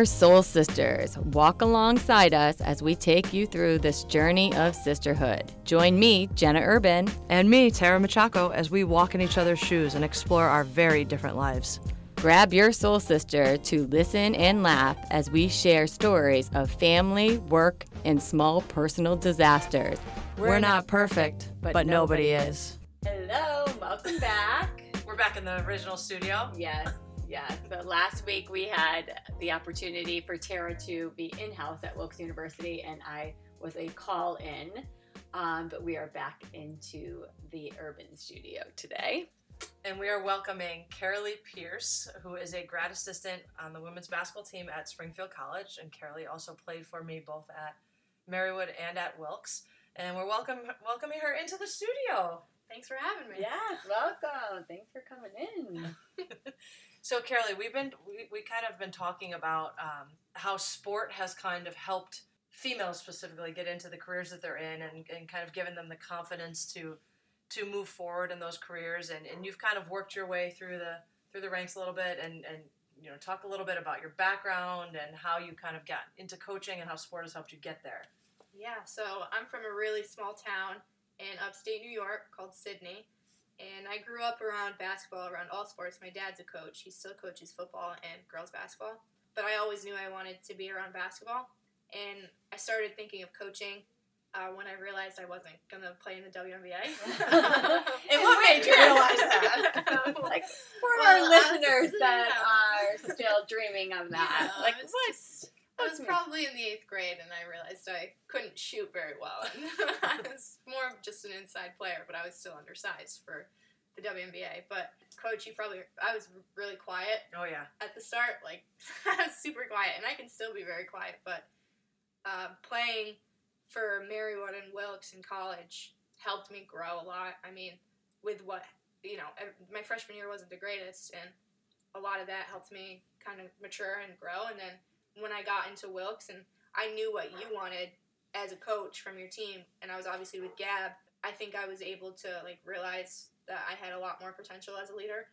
Our soul sisters, walk alongside us as we take you through this journey of sisterhood. Join me, Jenna Urban, And me, Tara Machaco, as we walk in each other's shoes and explore our very different lives. Grab your soul sister to listen and laugh as we share stories of family, work, and small personal disasters. We're, not perfect, but, nobody, is. Hello, welcome back. We're back in the original studio. Yes, yes. So last week we had the opportunity for Tara to be in house at Wilkes University, and I was a call in. Um, but we are back into the urban studio today. And we are welcoming Carolee Pierce, who is a grad assistant on the women's basketball team at Springfield College. And Carolee also played for me both at Marywood and at Wilkes. And we're welcome welcoming her into the studio. Thanks for having me. Yes, welcome. Thanks for coming in. So, Carolee, we've been we, we kind of been talking about um, how sport has kind of helped females specifically get into the careers that they're in, and, and kind of given them the confidence to to move forward in those careers. And, and you've kind of worked your way through the through the ranks a little bit, and and you know talk a little bit about your background and how you kind of got into coaching and how sport has helped you get there. Yeah, so I'm from a really small town in upstate New York called Sidney. And I grew up around basketball, around all sports. My dad's a coach. He still coaches football and girls basketball. But I always knew I wanted to be around basketball. And I started thinking of coaching uh, when I realized I wasn't going to play in the WNBA. and what made you realize that? like for our Well, was- listeners that are still dreaming of that, Yeah, like what? just- I was probably in the eighth grade, and I realized I couldn't shoot very well. I was more of just an inside player, but I was still undersized for the WNBA. But coach, you probably I was really quiet Oh yeah, at the start. Like I was super quiet, and I can still be very quiet. But uh, playing for Marywood and Wilkes in college helped me grow a lot. I mean, with what you know, my freshman year wasn't the greatest, and a lot of that helped me kind of mature and grow. And then when I got into Wilkes, and I knew what you wanted as a coach from your team, and I was obviously with Gab. I think I was able to like realize that I had a lot more potential as a leader.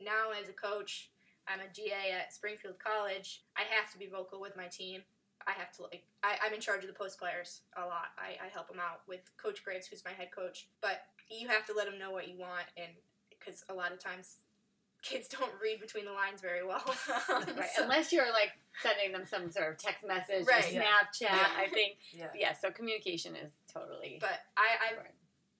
Now as a coach, I'm a GA at Springfield College. I have to be vocal with my team. I have to like I, I'm in charge of the post players a lot. I, I help them out with Coach Graves, who's my head coach. But you have to let them know what you want, and because a lot of times kids don't read between the lines very well. Right, So- unless you're like sending them some sort of text message Right, or. Snapchat, Yeah. I think yeah. yeah. So communication is totally. but I, I.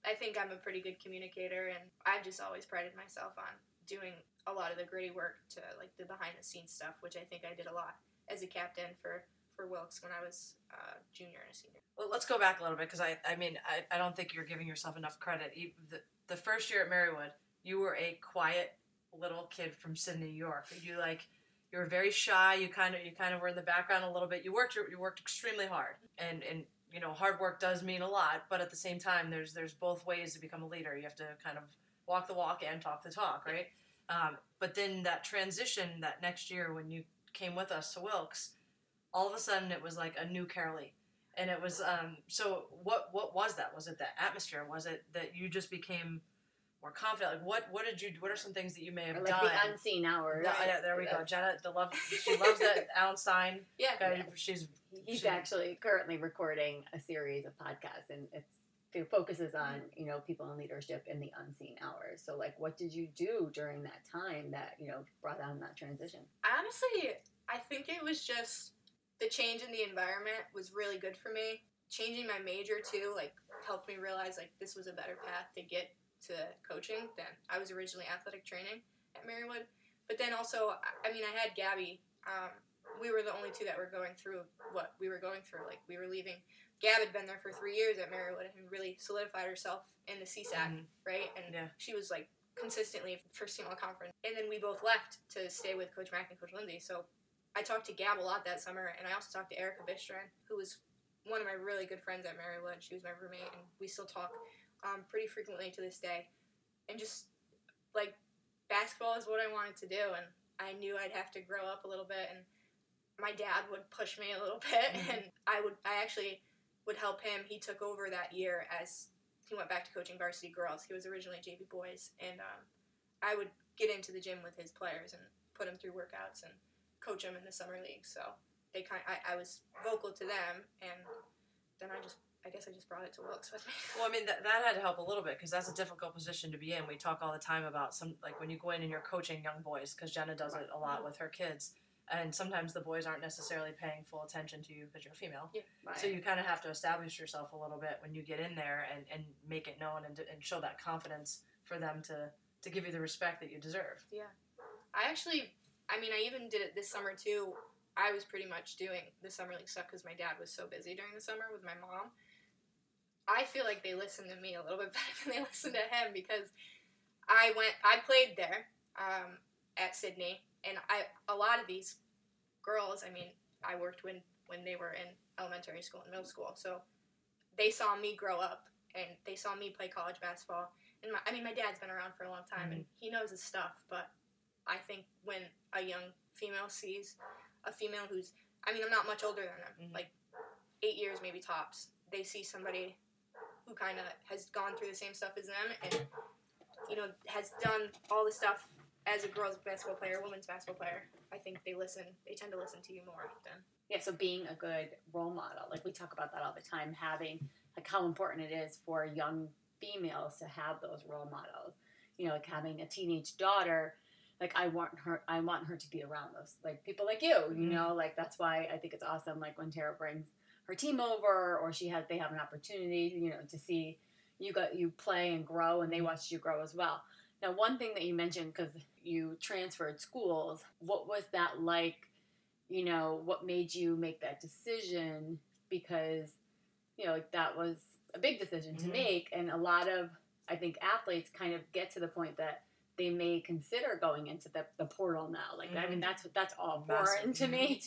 I think I'm a pretty good communicator, and I've just always prided myself on doing a lot of the gritty work to like the behind the scenes stuff, which I think I did a lot as a captain for for Wilkes when I was uh, junior and a senior. Well, let's go back a little bit because I, I mean, I, I don't think you're giving yourself enough credit. You, the, the first year at Marywood, you were a quiet little kid from Sidney, New York. You like, you were very shy. You kind of, you kind of were in the background a little bit. You worked, you worked extremely hard, and and you know, hard work does mean a lot. But at the same time, there's there's both ways to become a leader. You have to kind of walk the walk and talk the talk, right? Um, but then that transition that next year when you came with us to Wilkes, all of a sudden it was like a new Carolee and it was um, so what what was that was it the atmosphere was it that you just became more confident like what what did you what are some things that you may have Or like done the unseen hours. No, yeah, there we go That's- jenna the love she loves that alan stein Yeah, guy she's He's she- actually currently recording a series of podcasts, and it's it focuses on mm-hmm. you know people in leadership in the unseen hours. So like, what did you do during that time that you know brought on that transition? honestly, I think it was just the change in the environment was really good for me. Changing my major too, like helped me realize like this was a better path to get to coaching than I was originally athletic training at Marywood. But then also, I- mean, I had Gabby. Um, we were the only two that were going through what we were going through. Like we were leaving. Gab had been there for three years at Marywood and really solidified herself in the CSAC, Mhm. right? And Yeah. she was like consistently first team all conference. And then we both left to stay with Coach Mack and Coach Lindsay. So I talked to Gab a lot that summer, and I also talked to Erica Bistran, who was one of my really good friends at Marywood. She was my roommate, and we still talk um, pretty frequently to this day. And just like basketball is what I wanted to do, and I knew I'd have to grow up a little bit. And my dad would push me a little bit, Mhm. and I would I actually would help him. He took over that year as he went back to coaching varsity girls. He was originally JV boys, and um, I would get into the gym with his players and put them through workouts and coach them in the summer league. So they kind I, I was vocal to them, and then I just I guess I just brought it to Wilkes with me. Well, I mean that, that had to help a little bit because that's a difficult position to be in. We talk all the time about some like when you go in and you're coaching young boys because Jenna does it a lot mm-hmm. with her kids, and sometimes the boys aren't necessarily paying full attention to you because you're a female. Right. So you kind of have to establish yourself a little bit when you get in there and, and make it known and, and show that confidence for them to, to give you the respect that you deserve. Yeah, I actually, I mean, I even did it this summer too. I was pretty much doing the summer league stuff because my dad was so busy during the summer with my mom. I feel like they listened to me a little bit better than they listened to him because I went, I played there um, at Sidney, and I a lot of these girls. I mean, I worked when when they were in elementary school and middle school, so they saw me grow up and they saw me play college basketball. And my, I mean, my dad's been around for a long time and he knows his stuff, but I think when a young female sees a female who's, I mean, I'm not much older than them, Mhm. like eight years maybe tops. They see somebody who kind of has gone through the same stuff as them and, you know, has done all the stuff as a girls basketball player, women's basketball player. I think they listen, they tend to listen to you more often. yeah, so being a good role model, like we talk about that all the time, having like how important it is for young females to have those role models. You know, like having a teenage daughter, like I want her, I want her to be around those like people like you. You Mhm. know, like that's why I think it's awesome. Like when Tara brings her team over, or she has, they have an opportunity, you know, to see you got you play and grow, and they watched you grow as well. Now, one thing that you mentioned because you transferred schools, what was that like? You know, what made you make that decision? Because you know, like that was a big decision to Mhm. make, and a lot of I think athletes kind of get to the point that they may consider going into the, the portal now. Like I mean, Mhm. that's that's all Massive. foreign to me.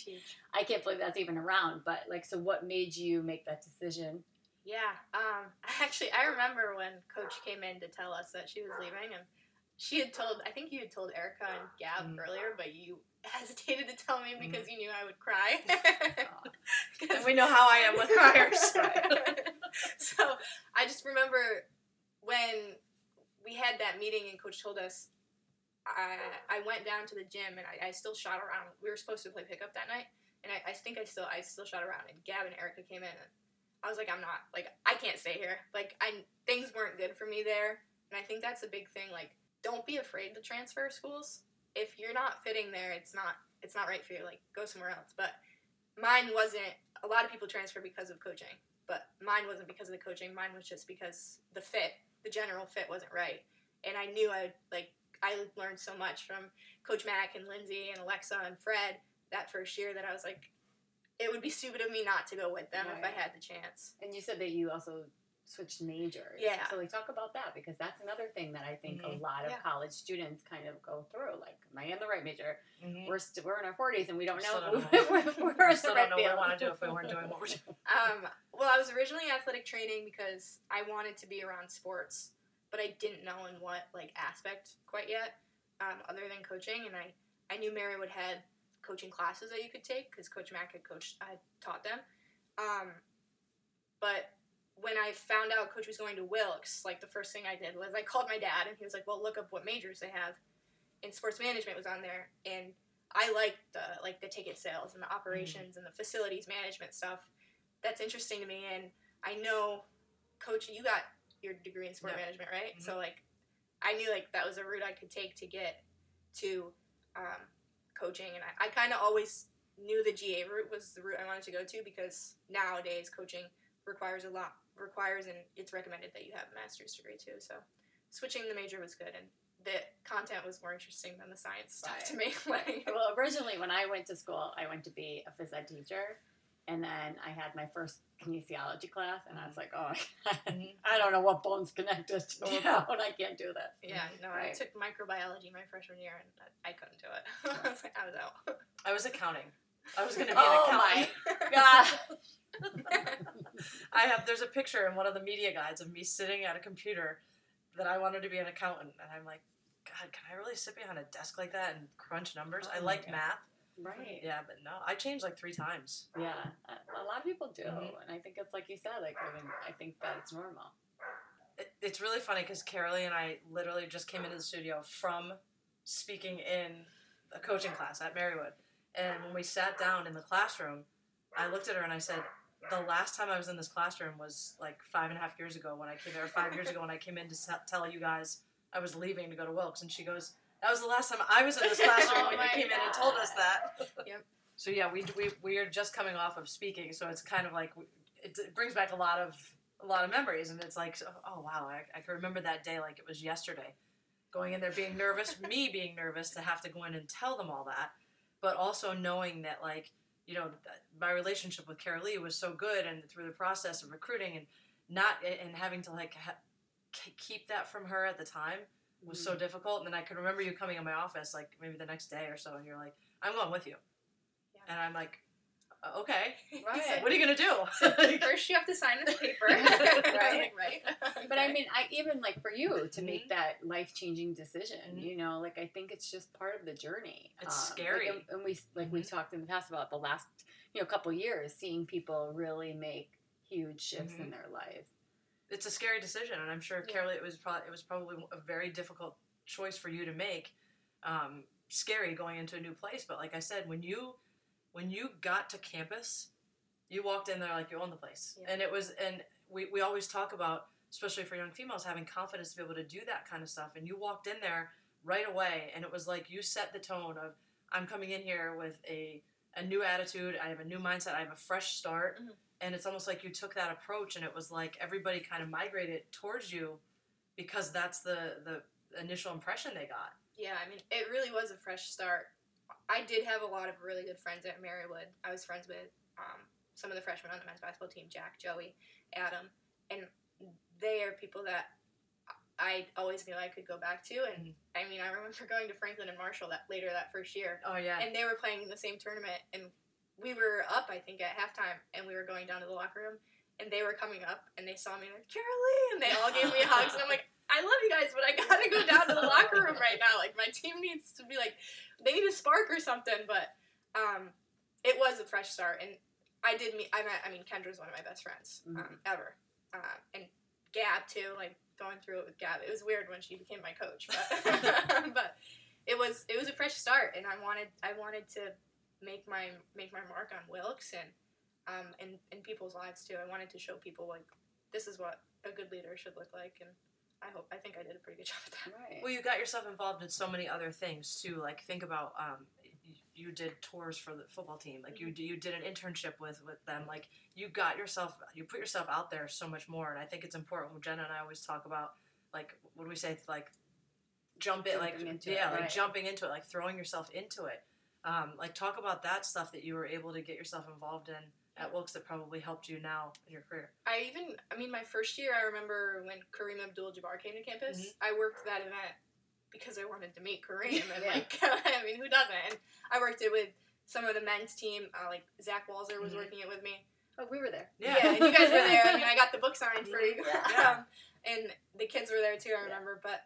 I can't believe that's even around. But like, so what made you make that decision? Yeah. Um, actually, I remember when Coach came in to tell us that she was leaving, and she had told, I think you had told Erica and Gab Mm. earlier, but you hesitated to tell me because you knew I would cry. And we know how I am with criers. so I just remember when we had that meeting and Coach told us. I, I went down to the gym and I, I still shot around. We were supposed to play pickup that night, and I, I think I still I still shot around. And Gab and Erica came in, and I was like, I'm not like I can't stay here. Like I things weren't good for me there, and I think that's a big thing. Like don't be afraid to transfer schools. If you're not fitting there, it's not it's not right for you. Like go somewhere else. But mine wasn't. A lot of people transfer because of coaching, but mine wasn't because of the coaching. Mine was just because the fit, the general fit wasn't right. And I knew I like I learned so much from Coach Mack and Lindsay and Alexa and Fred that first year that I was like, it would be stupid of me not to go with them if I had the chance. And you said that you also switched majors. Yeah. So like, talk about that because that's another thing that I think a Mhm. lot of Yeah. college students kind of go through. Like, am I in the right major? Mhm. We're st- we're in our forties and we don't know if don't we're, know. we're, We in still don't know what we want to do if we weren't doing what we're doing. Um, well, I was originally athletic training because I wanted to be around sports, but I didn't know in what like aspect quite yet, um, other than coaching. And I, I knew Marywood had coaching classes that you could take because Coach Mack had coached, had taught them. Um, but when I found out Coach was going to Wilkes, like the first thing I did was I called my dad, and he was like, "Well, look up what majors they have." And sports management was on there, and I liked the like the ticket sales and the operations and the facilities management stuff. That's interesting to me, and I know, Coach, you got your degree in sport Yeah. management, right? Mhm. So like, I knew like that was a route I could take to get to um, coaching, and I, I kind of always knew the GA route was the route I wanted to go to because nowadays coaching requires a lot requires and it's recommended that you have a master's degree too. So switching the major was good, and the content was more interesting than the science stuff to me. Like, well, originally when I went to school, I went to be a phys ed teacher, and then I had my first kinesiology class, and I was like, oh, Mhm. I don't know what bones connected to a Yeah. bone. I can't do this. yeah, no, I took microbiology my freshman year, and I, I couldn't do it. I was like, I was out. I was accounting. I was going to be Oh an my accountant. God. I have there's a picture in one of the media guides of me sitting at a computer that I wanted to be an accountant, and I'm like, God, can I really sit behind a desk like that and crunch numbers? Oh I my like God. math, Right. yeah, but no, I changed like three times. Yeah, a lot of people do, Mhm. and I think it's like you said. Like, I mean, I think that it's normal. It, it's really funny because Carolee and I literally just came into the studio from speaking in a coaching class at Marywood, And when we sat down in the classroom, I looked at her and I said, "The last time I was in this classroom was like five and a half years ago when I came there. Five years ago when I came in to s- tell you guys I was leaving to go to Wilkes." And she goes, "That was the last time I was in this classroom Oh when you came in and told us that." Yep. So yeah, we we we are just coming off of speaking, so it's kind of like it, it brings back a lot of a lot of memories, and it's like, oh, oh wow, I, I can remember that day like it was yesterday. Going in there being nervous, me being nervous to have to go in and tell them all that, but also knowing that like you know my relationship with Carolee was so good, and through the process of recruiting and not and having to like ha- keep that from her at the time was so difficult. And then I can remember you coming in my office like maybe the next day or so, and you're like, "I'm going with you," Yeah. and I'm like, "Uh, "Okay, Right. what are you gonna do?" First, you have to sign this paper. But I mean, I even like for you to make Mhm. that life changing decision. Mhm. You know, like I think it's just part of the journey. It's Um, like, scary. and, and we like we Mhm. talked in the past about the last you know couple years, seeing people really make huge shifts in Mhm. their life. it's a scary decision, and I'm sure Yeah. Carolee, it was probably it was probably a very difficult choice for you to make. Um, scary going into a new place, but like I said, when you when you got to campus, you walked in there like you owned the place, Yeah. and it was and we we always talk about especially for young females having confidence to be able to do that kind of stuff, and you walked in there right away, and it was like you set the tone of I'm coming in here with a a new attitude, I have a new mindset, I have a fresh start. Mhm. And it's almost like you took that approach, and it was like everybody kind of migrated towards you because that's the the initial impression they got. Yeah, I mean, it really was a fresh start. I did have a lot of really good friends at Marywood. I was friends with um, some of the freshmen on the men's basketball team Jack, Joey, Adam, and they are people that I always knew I could go back to. And I mean, I remember going to Franklin and Marshall that later that first year, Oh yeah, and they were playing in the same tournament, and we were up, I think, at halftime, and we were going down to the locker room, and they were coming up, and they saw me like Carolee, and they all gave me hugs, and I'm like, I love you guys, but I gotta go down to the locker room right now. Like my team needs to be like, they need a spark or something. But um, it was a fresh start, and I did meet. I met. I mean, Kendra's one of my best friends um, ever, uh, and Gab too. Like going through it with Gab, it was weird when she became my coach, but but it was it was a fresh start, and I wanted I wanted to make my make my mark on Wilkes and um in in people's lives too. I wanted to show people like this is what a good leader should look like, and I hope I think I did a pretty good job at that. Right. Well, you got yourself involved in so many other things too. Like think about um, y- you did tours for the football team. Like you you did an internship with with them. Like you got yourself you put yourself out there so much more. And I think it's important. When Jenna and I always talk about like what do we say like jump it like Jumping into yeah it, like right. jumping into it like throwing yourself into it. Um, like talk about that stuff that you were able to get yourself involved in at Wilkes that probably helped you now in your career. I even, I mean, my first year, I remember when Kareem Abdul-Jabbar came to campus. Mhm. I worked that event because I wanted to meet Kareem, and Yeah. like, I mean, who doesn't? And I worked it with some of the men's team, uh, like Zach Walzer was Mhm. working it with me. oh, we were there. Yeah. and you guys were there. I mean, I got the book signed for you, Yeah. um, and the kids were there too. I remember, but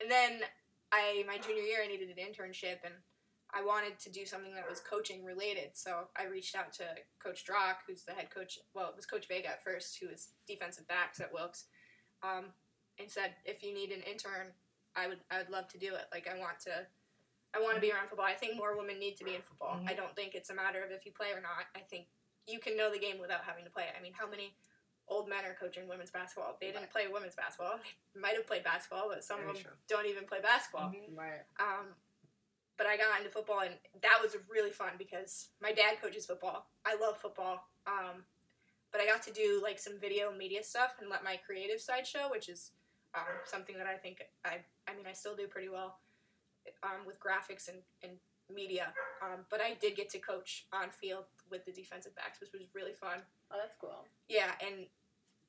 and then I, my junior year, I needed an internship, and I wanted to do something that was coaching related. So I reached out to Coach Drock, who's the head coach. Well, it was Coach Vega at first, who was defensive backs at Wilkes, um, and said, if you need an intern, I would I would love to do it. Like I want to. I want to be around football. I think more women need to be in football. Mhm. I don't think it's a matter of if you play or not. I think you can know the game without having to play it. I mean, how many old men are coaching women's basketball? They didn't play women's basketball. They might have played basketball, but some Very of them true. don't even play basketball. Mhm. Right. Um, but I got into football, and that was really fun because my dad coaches football. I love football. Um, but I got to do like some video media stuff and let my creative side show, which is um, something that I think I, I mean, I still do pretty well um, with graphics and, and media. Um, but I did get to coach on field with the defensive backs, which was really fun. Oh, that's cool. Yeah, and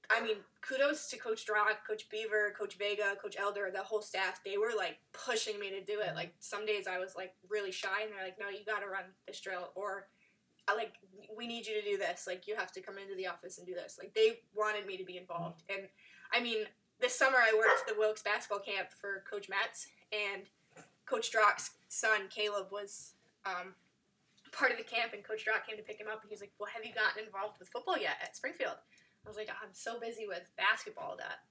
I mean, kudos to Coach Drock, Coach Beaver, Coach Vega, Coach Elder, the whole staff. They were like pushing me to do it. Like some days I was like really shy, and they're like, "No, you got to run this drill," or I like, "We need you to do this. Like you have to come into the office and do this." Like they wanted me to be involved, and I mean, this summer I worked at the Wilkes basketball camp for Coach Metz, and Coach Drock's son Caleb was. Um, part of the camp and coach Drock came to pick him up and he's like well have you gotten involved with football yet at springfield I was like, I'm so busy with basketball that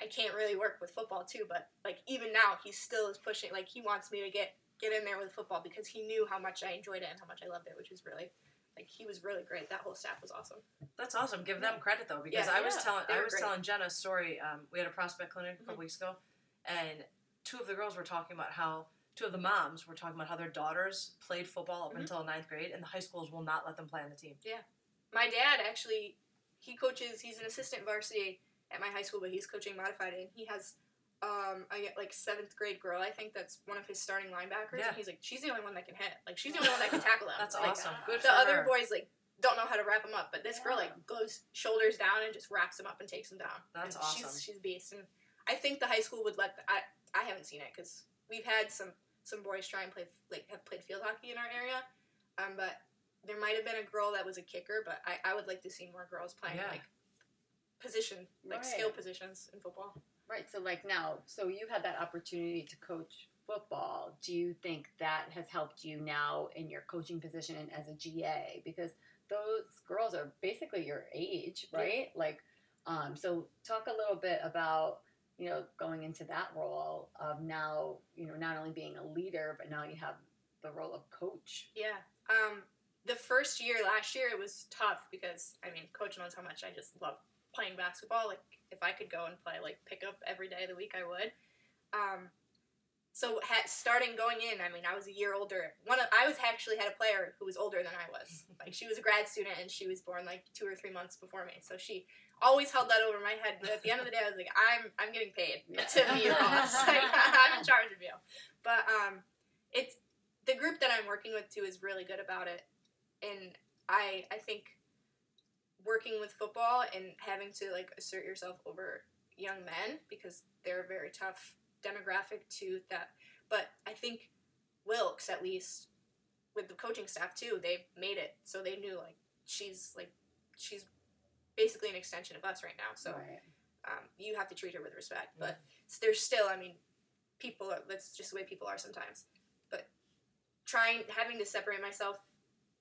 I can't really work with football too. But like even now, he still is pushing. Like he wants me to get get in there with football because he knew how much I enjoyed it and how much I loved it, which was really like he was really great. That whole staff was awesome. That's awesome. Give them credit though, because Yeah, I was yeah, telling I was great. telling Jenna a story. Um, we had a prospect clinic a couple Mhm. weeks ago, and two of the girls were talking about how two of the moms were talking about how their daughters played football up Mhm. until ninth grade, and the high schools will not let them play on the team. Yeah, my dad actually he coaches. He's an assistant varsity at my high school, but he's coaching modified, and he has um I get like seventh grade girl. I think that's one of his starting linebackers, Yeah. and he's like she's the only one that can hit. Like she's the only one that can tackle them. That's Like, awesome. Good The other her. boys like don't know how to wrap them up, but this girl like goes shoulders down and just wraps them up and takes them down. That's And awesome. She's she's a beast, and I think the high school would let. I I haven't seen it because we've had some some boys try and play like have played field hockey in our area, um, but there might have been a girl that was a kicker, but I, I would like to see more girls playing Yeah. like position like Right. skill positions in football. Right. So, like now, so you had that opportunity to coach football. Do you think that has helped you now in your coaching position and as a GA? Because those girls are basically your age, Yeah. right? Like, um, so talk a little bit about you know going into that role of now you know not only being a leader but now you have the role of coach. Yeah. Um, the first year last year it was tough because I mean, coach knows how much I just love playing basketball. Like if I could go and play like pickup every day of the week, I would. Um, so ha- starting going in, I mean, I was a year older. One of, I was actually had a player who was older than I was. Like she was a grad student and she was born like two or three months before me. So she always held that over my head. But at the end of the day, I was like, I'm I'm getting paid to be your boss. Like, I'm in charge of you. But um, it's the group that I'm working with too is really good about it, and I I think working with football and having to like assert yourself over young men because they're a very tough demographic to that. But I think Wilkes at least with the coaching staff too, they made it so they knew like she's like she's basically an extension of us right now. So right. um, you have to treat her with respect. But there's still, I mean, people. Are, that's just the way people are sometimes. But trying, having to separate myself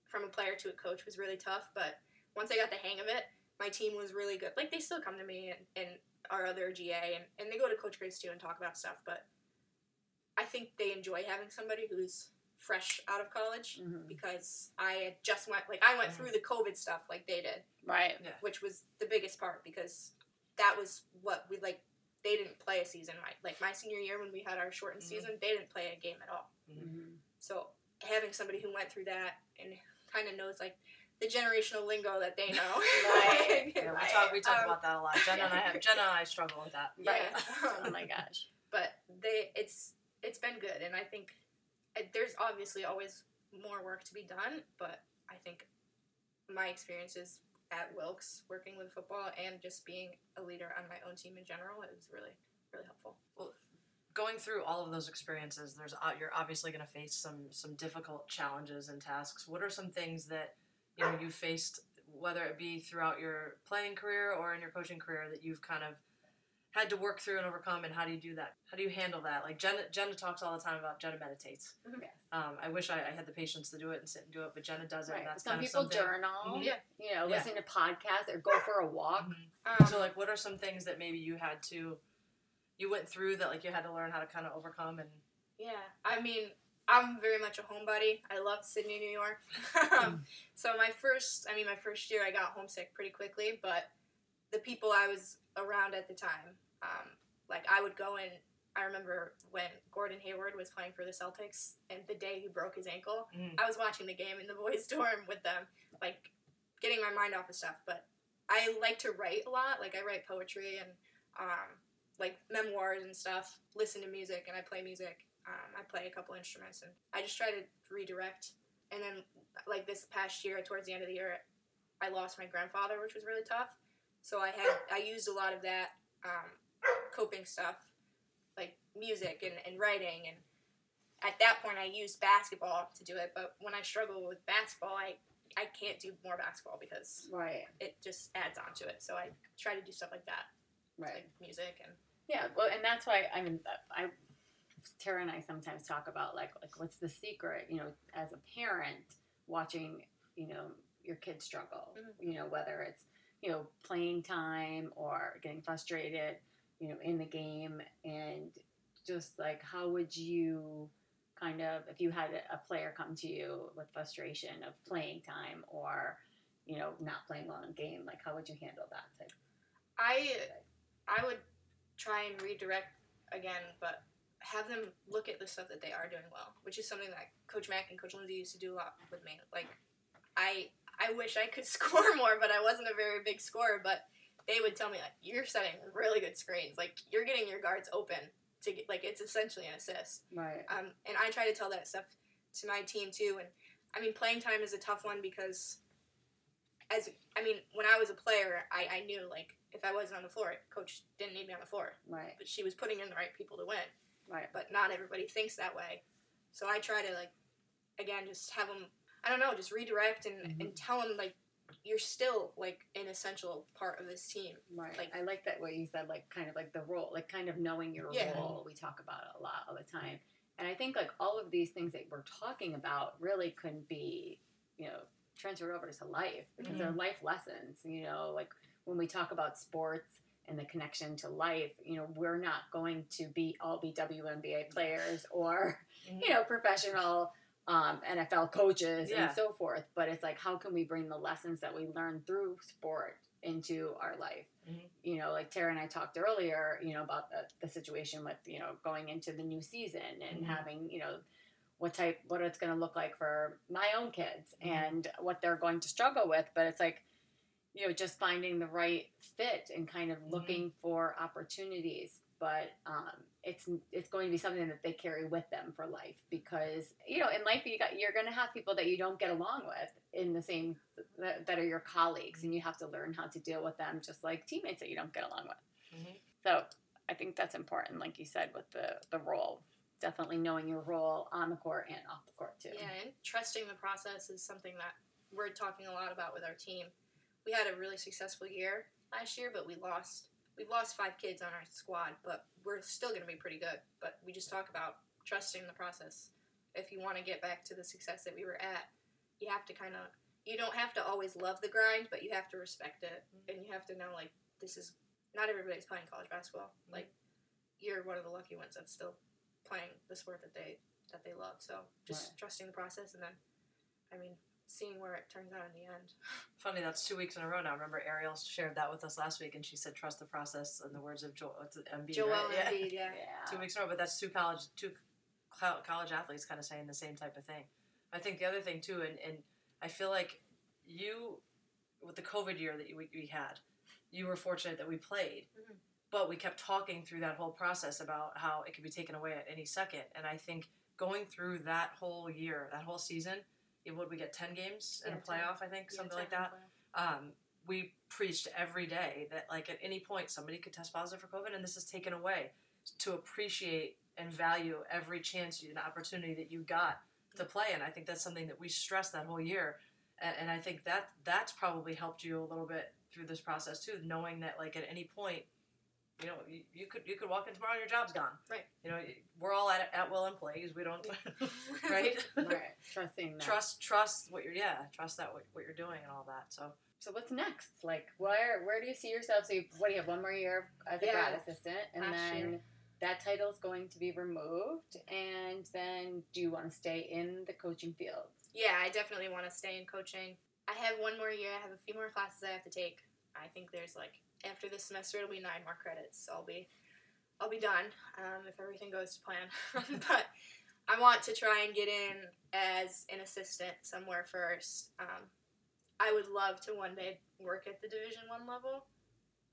from a player to a coach was really tough. But once I got the hang of it, my team was really good. Like they still come to me and, and our other GA, and, and they go to Coach Graves too and talk about stuff. But I think they enjoy having somebody who's fresh out of college Mhm. because I had just went like I went through the COVID stuff like they did Right. which was the biggest part because that was what we like. They didn't play a season right. Like my senior year when we had our shortened Mhm. season, they didn't play a game at all. Mhm. So having somebody who went through that and kind of knows like the generational lingo that they know. Right. Yeah, we talk we talk Um, about that a lot. Jenna and I have Jenna and I struggle with that. Right. Yeah. oh my gosh. but they it's it's been good and i think uh, there's obviously always more work to be done but i think my experiences at wilkes working with football and just being a leader on my own team in general it was really really helpful Well, going through all of those experiences, there's uh, you're obviously going to face some some difficult challenges and tasks. What are some things that you know you faced, whether it be throughout your playing career or in your coaching career, that you've kind of had to work through and overcome, and how do you do that? How do you handle that? Like Jenna, Jenna talks all the time about Jenna meditates. Yes. Um, I wish I, I had the patience to do it and sit and do it, but Jenna does it. Right. And that's Some kind of people something. journal. Mhm. Yeah. You know, Yeah. listen to podcasts or go for a walk. Mhm. um, So, like, what are some things that maybe you had to, you went through that like you had to learn how to kind of overcome and yeah i mean i'm very much a homebody. I love sidney new york. Um, so my first i mean my first year i got homesick pretty quickly but the people i was around at the time um, like i would go and i remember when gordon hayward was playing for the celtics and the day he broke his ankle Mhm. i was watching the game in the boys dorm with them like getting my mind off of stuff but i like to write a lot. Like i write poetry and um, like memoirs and stuff listen to music and i play music um, i play a couple instruments and i just try to redirect. And then like this past year towards the end of the year i lost my grandfather which was really tough. So i had i used a lot of that um, coping stuff like music and, and writing. And at that point i used basketball to do it. But when i struggle with basketball i i can't do more basketball because Right. it just adds on to it. So i try to do stuff like that. Right. like music and Yeah, well, and that's why I mean, I Tara and I sometimes talk about like like what's the secret, you know, as a parent watching, you know, your kids struggle, Mhm. you know, whether it's you know playing time or getting frustrated, you know, in the game, and just like how would you kind of if you had a player come to you with frustration of playing time or you know not playing well in game like how would you handle that type I I would try and redirect again, but have them look at the stuff that they are doing well, which is something that Coach Mack and Coach Lindsay used to do a lot with me. Like, I I wish I could score more, but I wasn't a very big scorer. But they would tell me like, you're setting really good screens, like you're getting your guards open to get like it's essentially an assist. right Um, and I try to tell that stuff to my team too. And I mean, playing time is a tough one because, as I mean, when I was a player, I, I knew like if I wasn't on the floor, coach didn't need me on the floor, right but she was putting in the right people to win. Right But not everybody thinks that way. So I try to like, again, just have them. I don't know, just redirect and, Mhm. and tell them like you're still like an essential part of this team. Right. Like- I like that what you said, like kind of like the role, like kind of knowing your Yeah. role. We talk about it a lot all the time. And I think like all of these things that we're talking about really can be, you know, transferred over to life because they're life lessons. You know, like when we talk about sports and the connection to life, you know, we're not going to be all be WNBA players or, you know, professional um, NFL coaches Yeah. and so forth. But it's like, how can we bring the lessons that we learn through sport into our life? Mhm. You know, like Tara and I talked earlier, you know, about the, the situation with, you know, going into the new season and Mhm. having, you know, what type, what it's going to look like for my own kids Mhm. and what they're going to struggle with. But it's like, you know, just finding the right fit and kind of Mhm. looking for opportunities. But um, it's it's going to be something that they carry with them for life because you know in life you got you're going to have people that you don't get along with in the same that, that are your colleagues and you have to learn how to deal with them just like teammates that you don't get along with. Mhm. So I think that's important, like you said, with the the role. Definitely knowing your role on the court and off the court too. Yeah, and trusting the process is something that we're talking a lot about with our team. We had a really successful year last year, but we lost we lost five kids on our squad, but we're still going to be pretty good. But we just talk about trusting the process. If you want to get back to the success that we were at, you have to kind of you don't have to always love the grind, but you have to respect it, mm-hmm. and you have to know like this is not everybody's playing college basketball. Mm-hmm. Like you're one of the lucky ones that's still playing the sport that they that they love. So just Right. trusting the process, and then I mean seeing where it turns out in the end. Funny, that's two weeks in a row now. Remember, Ariel shared that with us last week, and she said, "Trust the process." In the words of Joel, what's it, Embiid, Joel right? Yeah. Embiid, yeah. Yeah. two weeks in a row, but that's two college two college athletes kind of saying the same type of thing. I think the other thing too, and, and I feel like you with the COVID year that we, we had, you were fortunate that we played, Mhm. but we kept talking through that whole process about how it could be taken away at any second, and I think going through that whole year, that whole season, it would we get ten games in Yeah, a 10. playoff, I think, Yeah, something like that um, we preached every day that like at any point somebody could test positive for COVID, and this is taken away to appreciate and value every chance and opportunity that you got to play. And I think that's something that we stressed that whole year, and, and I think that that's probably helped you a little bit through this process too, knowing that like at any point. You know, you, you could you could walk in tomorrow and your job's gone. Right. You know, we're all at at will employees. We don't, right? right. Trusting that. trust trust what you're yeah trust that what, what you're doing and all that. So So what's next? Like, where where do you see yourself? So, you, what do you have? One more year as a Yeah. grad assistant, and Last then year. that title is going to be removed. And then, do you want to stay in the coaching field? Yeah, I definitely want to stay in coaching. I have one more year. I have a few more classes I have to take. I think there's like after this semester it'll be nine more credits. So I'll be I'll be done um, if everything goes to plan. but I want to try and get in as an assistant somewhere first. Um, I would love to one day work at the Division One level.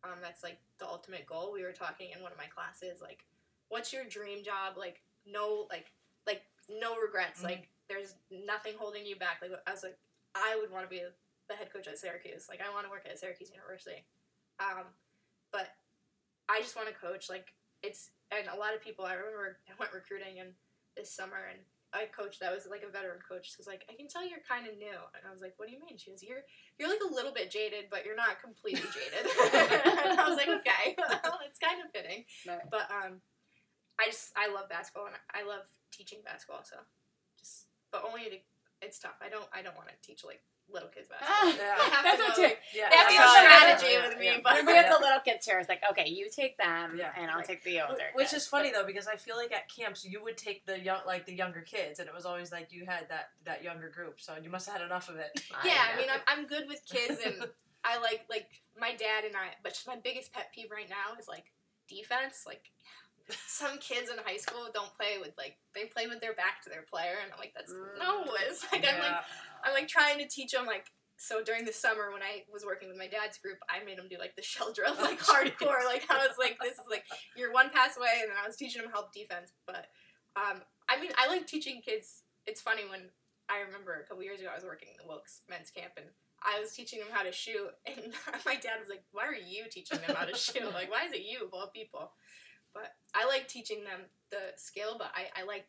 Um, that's like the ultimate goal. We were talking in one of my classes, like, what's your dream job? Like, no, like, like no regrets. Mhm. Like, there's nothing holding you back. Like, I was like, I would want to be the head coach at Syracuse. Like, I want to work at Syracuse University. Um, but I just want to coach. Like, it's and a lot of people. I remember I went recruiting and this summer and I coached that was like a veteran coach. She was like, I can tell you're kind of new, and I was like, What do you mean? She goes, You're you're like a little bit jaded, but you're not completely jaded. and I was like, Okay, well, it's kind of fitting. But um, I just I love basketball and I love teaching basketball. So just but only to it's tough. I don't I don't want to teach like little kids basketball. Yeah. That's to what know, yeah, they that's know how I- strategy yeah, with me, yeah. but we have the little kids here, it's like, okay, you take them, Yeah. and I'll Right. take the older. Which kids. is funny though because I feel like at camps you would take the young like the younger kids and it was always like you had that that younger group so you must have had enough of it. yeah, I know. mean, I'm, I'm good with kids, and I like like my dad and I. But my biggest pet peeve right now is like defense. Like some kids in high school don't play with like they play with their back to their player, and I'm like, that's mm. no. It's like I'm like I'm like trying to teach them like. So during the summer when I was working with my dad's group, I made them do like the shell drill, Oh, like jeez. hardcore. Like I was like, this is like you're one pass away, and then I was teaching them help defense. But um, I mean, I like teaching kids. It's funny when I remember a couple years ago I was working in the Wilkes men's camp and I was teaching them how to shoot and my dad was like, Why are you teaching them how to shoot? Like why is it you of all people? But I like teaching them the skill, but I, I like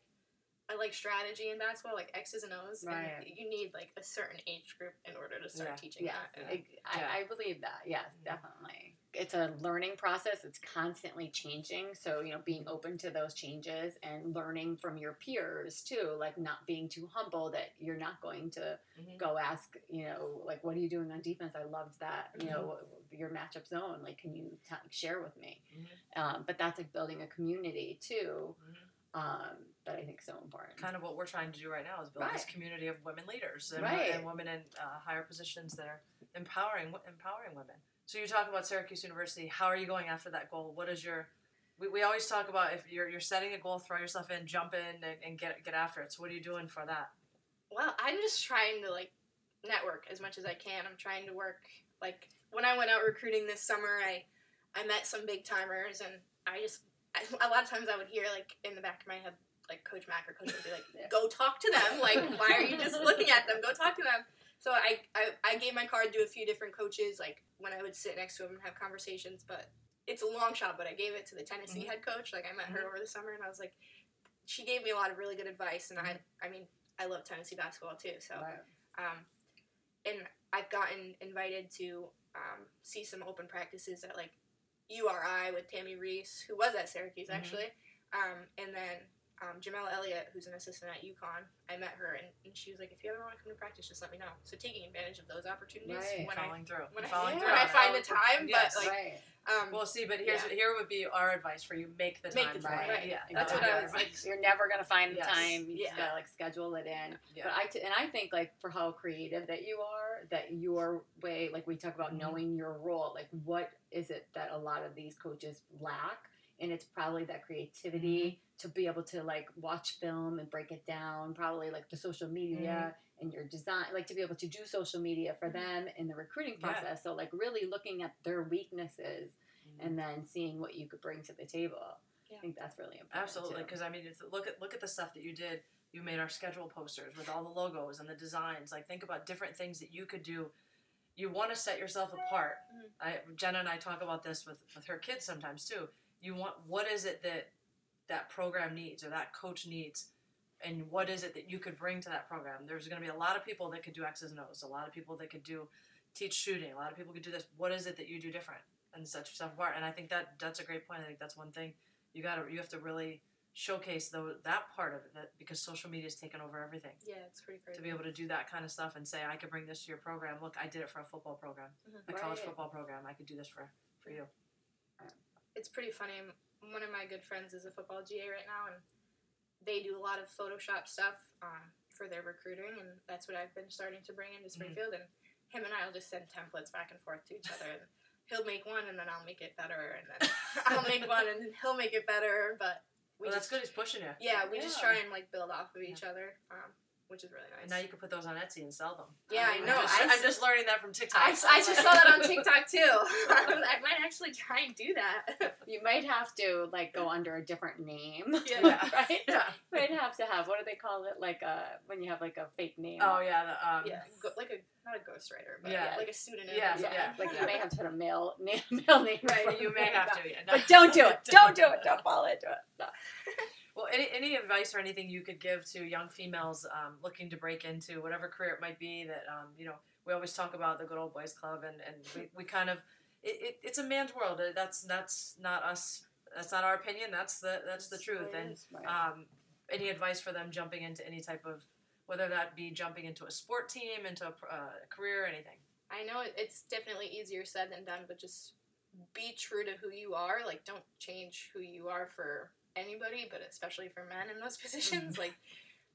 I like strategy in basketball, like X's and O's. Right. And you need like a certain age group in order to start Yeah. teaching Yes, that. I, I, Yeah. I believe that. Yes, Mhm. definitely. It's a learning process. It's constantly changing. So, you know, being open to those changes and learning from your peers too, like not being too humble that you're not going to Mhm. go ask, you know, like, what are you doing on defense? I loved that, you know, your matchup zone. Like, can you t- share with me? Mhm. Um, but that's like building a community too, Mhm. um, that I think is so important. kind of what we're trying to do right now is build this community of women leaders and, Right. and women in uh, higher positions that are empowering empowering women. So you talk about Syracuse University. How are you going after that goal? What is your we, we always talk about if you're, you're setting a goal, throw yourself in, jump in, and, and get get after it. So what are you doing for that? Well, I'm just trying to like network as much as I can. I'm trying to work like when I went out recruiting this summer, I I met some big timers, and I just I, a lot of times I would hear like in the back of my head like Coach Mack or Coach would be like, "Go talk to them. Like, why are you just looking at them? Go talk to them." So I, I I gave my card to a few different coaches, like when I would sit next to them and have conversations. But it's a long shot. But I gave it to the Tennessee Mhm. head coach. Like I met her Mhm. over the summer, and I was like, she gave me a lot of really good advice. And I I mean I love Tennessee basketball too. So um, and I've gotten invited to um, see some open practices at like URI with Tammi Reiss, who was at Syracuse Mhm. actually, um, and then um, Jamelle Elliott, who's an assistant at UConn. I met her and, and she was like, "If you ever want to come to practice, just let me know." So taking advantage of those opportunities Right. when I following through. when I, following yeah. through. when I find the time, Yes. but like right. um, Well, see, but here's Yeah. here would be our advice for you: make the Make time. the time, it. right. Yeah, That's yeah. what I was. Like, You're never gonna find the Yes. time. You just gotta like schedule it in. Yeah. But I t- and I think like for how creative that you are, that your way, like we talk about Mhm. knowing your role. Like what is it that a lot of these coaches lack? And it's probably that creativity to be able to like watch film and break it down. Probably like the social media and your design, like to be able to do social media for Mhm. them in the recruiting Yeah. process. So like really looking at their weaknesses Mhm. and then seeing what you could bring to the table. Yeah. I think that's really important. Absolutely, because I mean, it's, look at look at the stuff that you did. You made our schedule posters with all the logos and the designs. Like, think about different things that you could do. You want to set yourself apart. Mhm. I, Jenna and I talk about this with with her kids sometimes too. You want what is it that that program needs or that coach needs, and what is it that you could bring to that program? There's going to be a lot of people that could do X's and O's. A lot of people that could do teach shooting. A lot of people could do this. What is it that you do different and set yourself apart? And I think that that's a great point. I think that's one thing you got to you have to really showcase though that part of it that because social media has taken over everything yeah, it's pretty crazy. to be able to do that kind of stuff and say I could bring this to your program. Look, I did it for a football program, Mhm. a college football program. I could do this for for you. It's pretty funny. One of my good friends is a football GA right now, and they do a lot of Photoshop stuff um, for their recruiting, and that's what I've been starting to bring into Springfield. And him and I will just send templates back and forth to each other, and he'll make one, and then I'll make it better, and then I'll make one, and he'll make it better. But we well, just, that's good. He's pushing you. Yeah, we just try and like build off of each other, um, which is really nice. And now you can put those on Etsy and sell them. Yeah, I I'm know. just, I I'm just learning that from TikTok. I, I just saw that on TikTok too. I might actually try and do that. You might have to like go under a different name. Yeah. right? Yeah. You might have to have what do they call it? Like a when you have like a fake name. Oh yeah. The, um, yeah, go, like a not a ghostwriter, but Yeah. like a pseudonym. Yeah, or something. yeah. Like you may have to put a male name, male name. Right, You may have to. Yeah. But don't do it. Don't do it. Don't fall into it. No. Well, any, any advice or anything you could give to young females um, looking to break into whatever career it might be that, um, you know, we always talk about the good old boys club and, and we, we kind of, it, it, it's a man's world. Uh, That's, that's not us. That's not our opinion. That's the, that's the truth. And um, any advice for them jumping into any type of, whether that be jumping into a sport team, into a pr- uh, career, anything. I know it's definitely easier said than done, but just be true to who you are. Like, don't change who you are for anybody, but especially for men in those positions. like,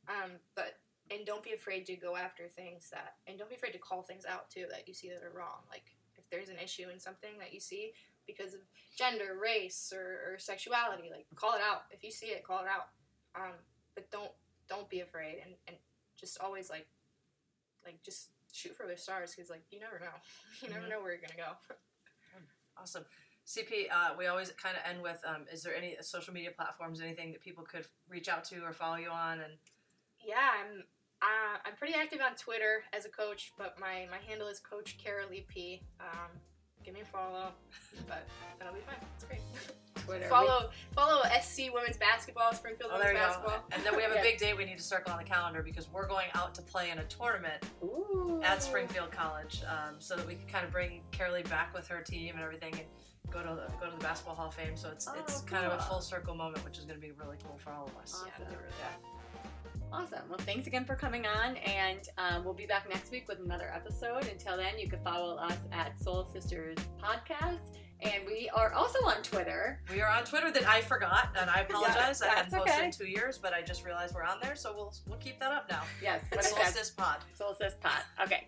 um, but and don't be afraid to go after things that, and don't be afraid to call things out too that you see that are wrong. Like, if there's an issue in something that you see because of gender, race, or, or sexuality, like call it out. If you see it, call it out. Um, but don't don't be afraid, and, and just always like like just shoot for the stars because like you never know, you never Mhm. know where you're gonna go. Awesome. CP, uh, we always kind of end with um, is there any social media platforms, anything that people could reach out to or follow you on? And Yeah, I'm uh, I'm pretty active on Twitter as a coach, but my, my handle is Coach Carolee P. Um, give me a follow, but that'll be fine. It's great. Twitter. Follow follow SC Women's Basketball, Springfield oh, Women's Basketball. go. And then we have a Yes. big day we need to circle on the calendar because we're going out to play in a tournament Ooh. At Springfield College, um, so that we can kind of bring Carolee back with her team and everything, and go to the, go to the Basketball Hall of Fame. So it's it's Oh, kind of a full circle moment, which is going to be really cool for all of us. Awesome. Yeah, really. Awesome. Well, thanks again for coming on, and um, we'll be back next week with another episode. Until then, you can follow us at Soul Sisters Podcast, and we are also on Twitter. We are on Twitter that I forgot, and I apologize. I hadn't posted okay. in two years, but I just realized we're on there, so we'll we'll keep that up now. Yes, what It's is that? Solstice Pod. Solstice Pod. Okay.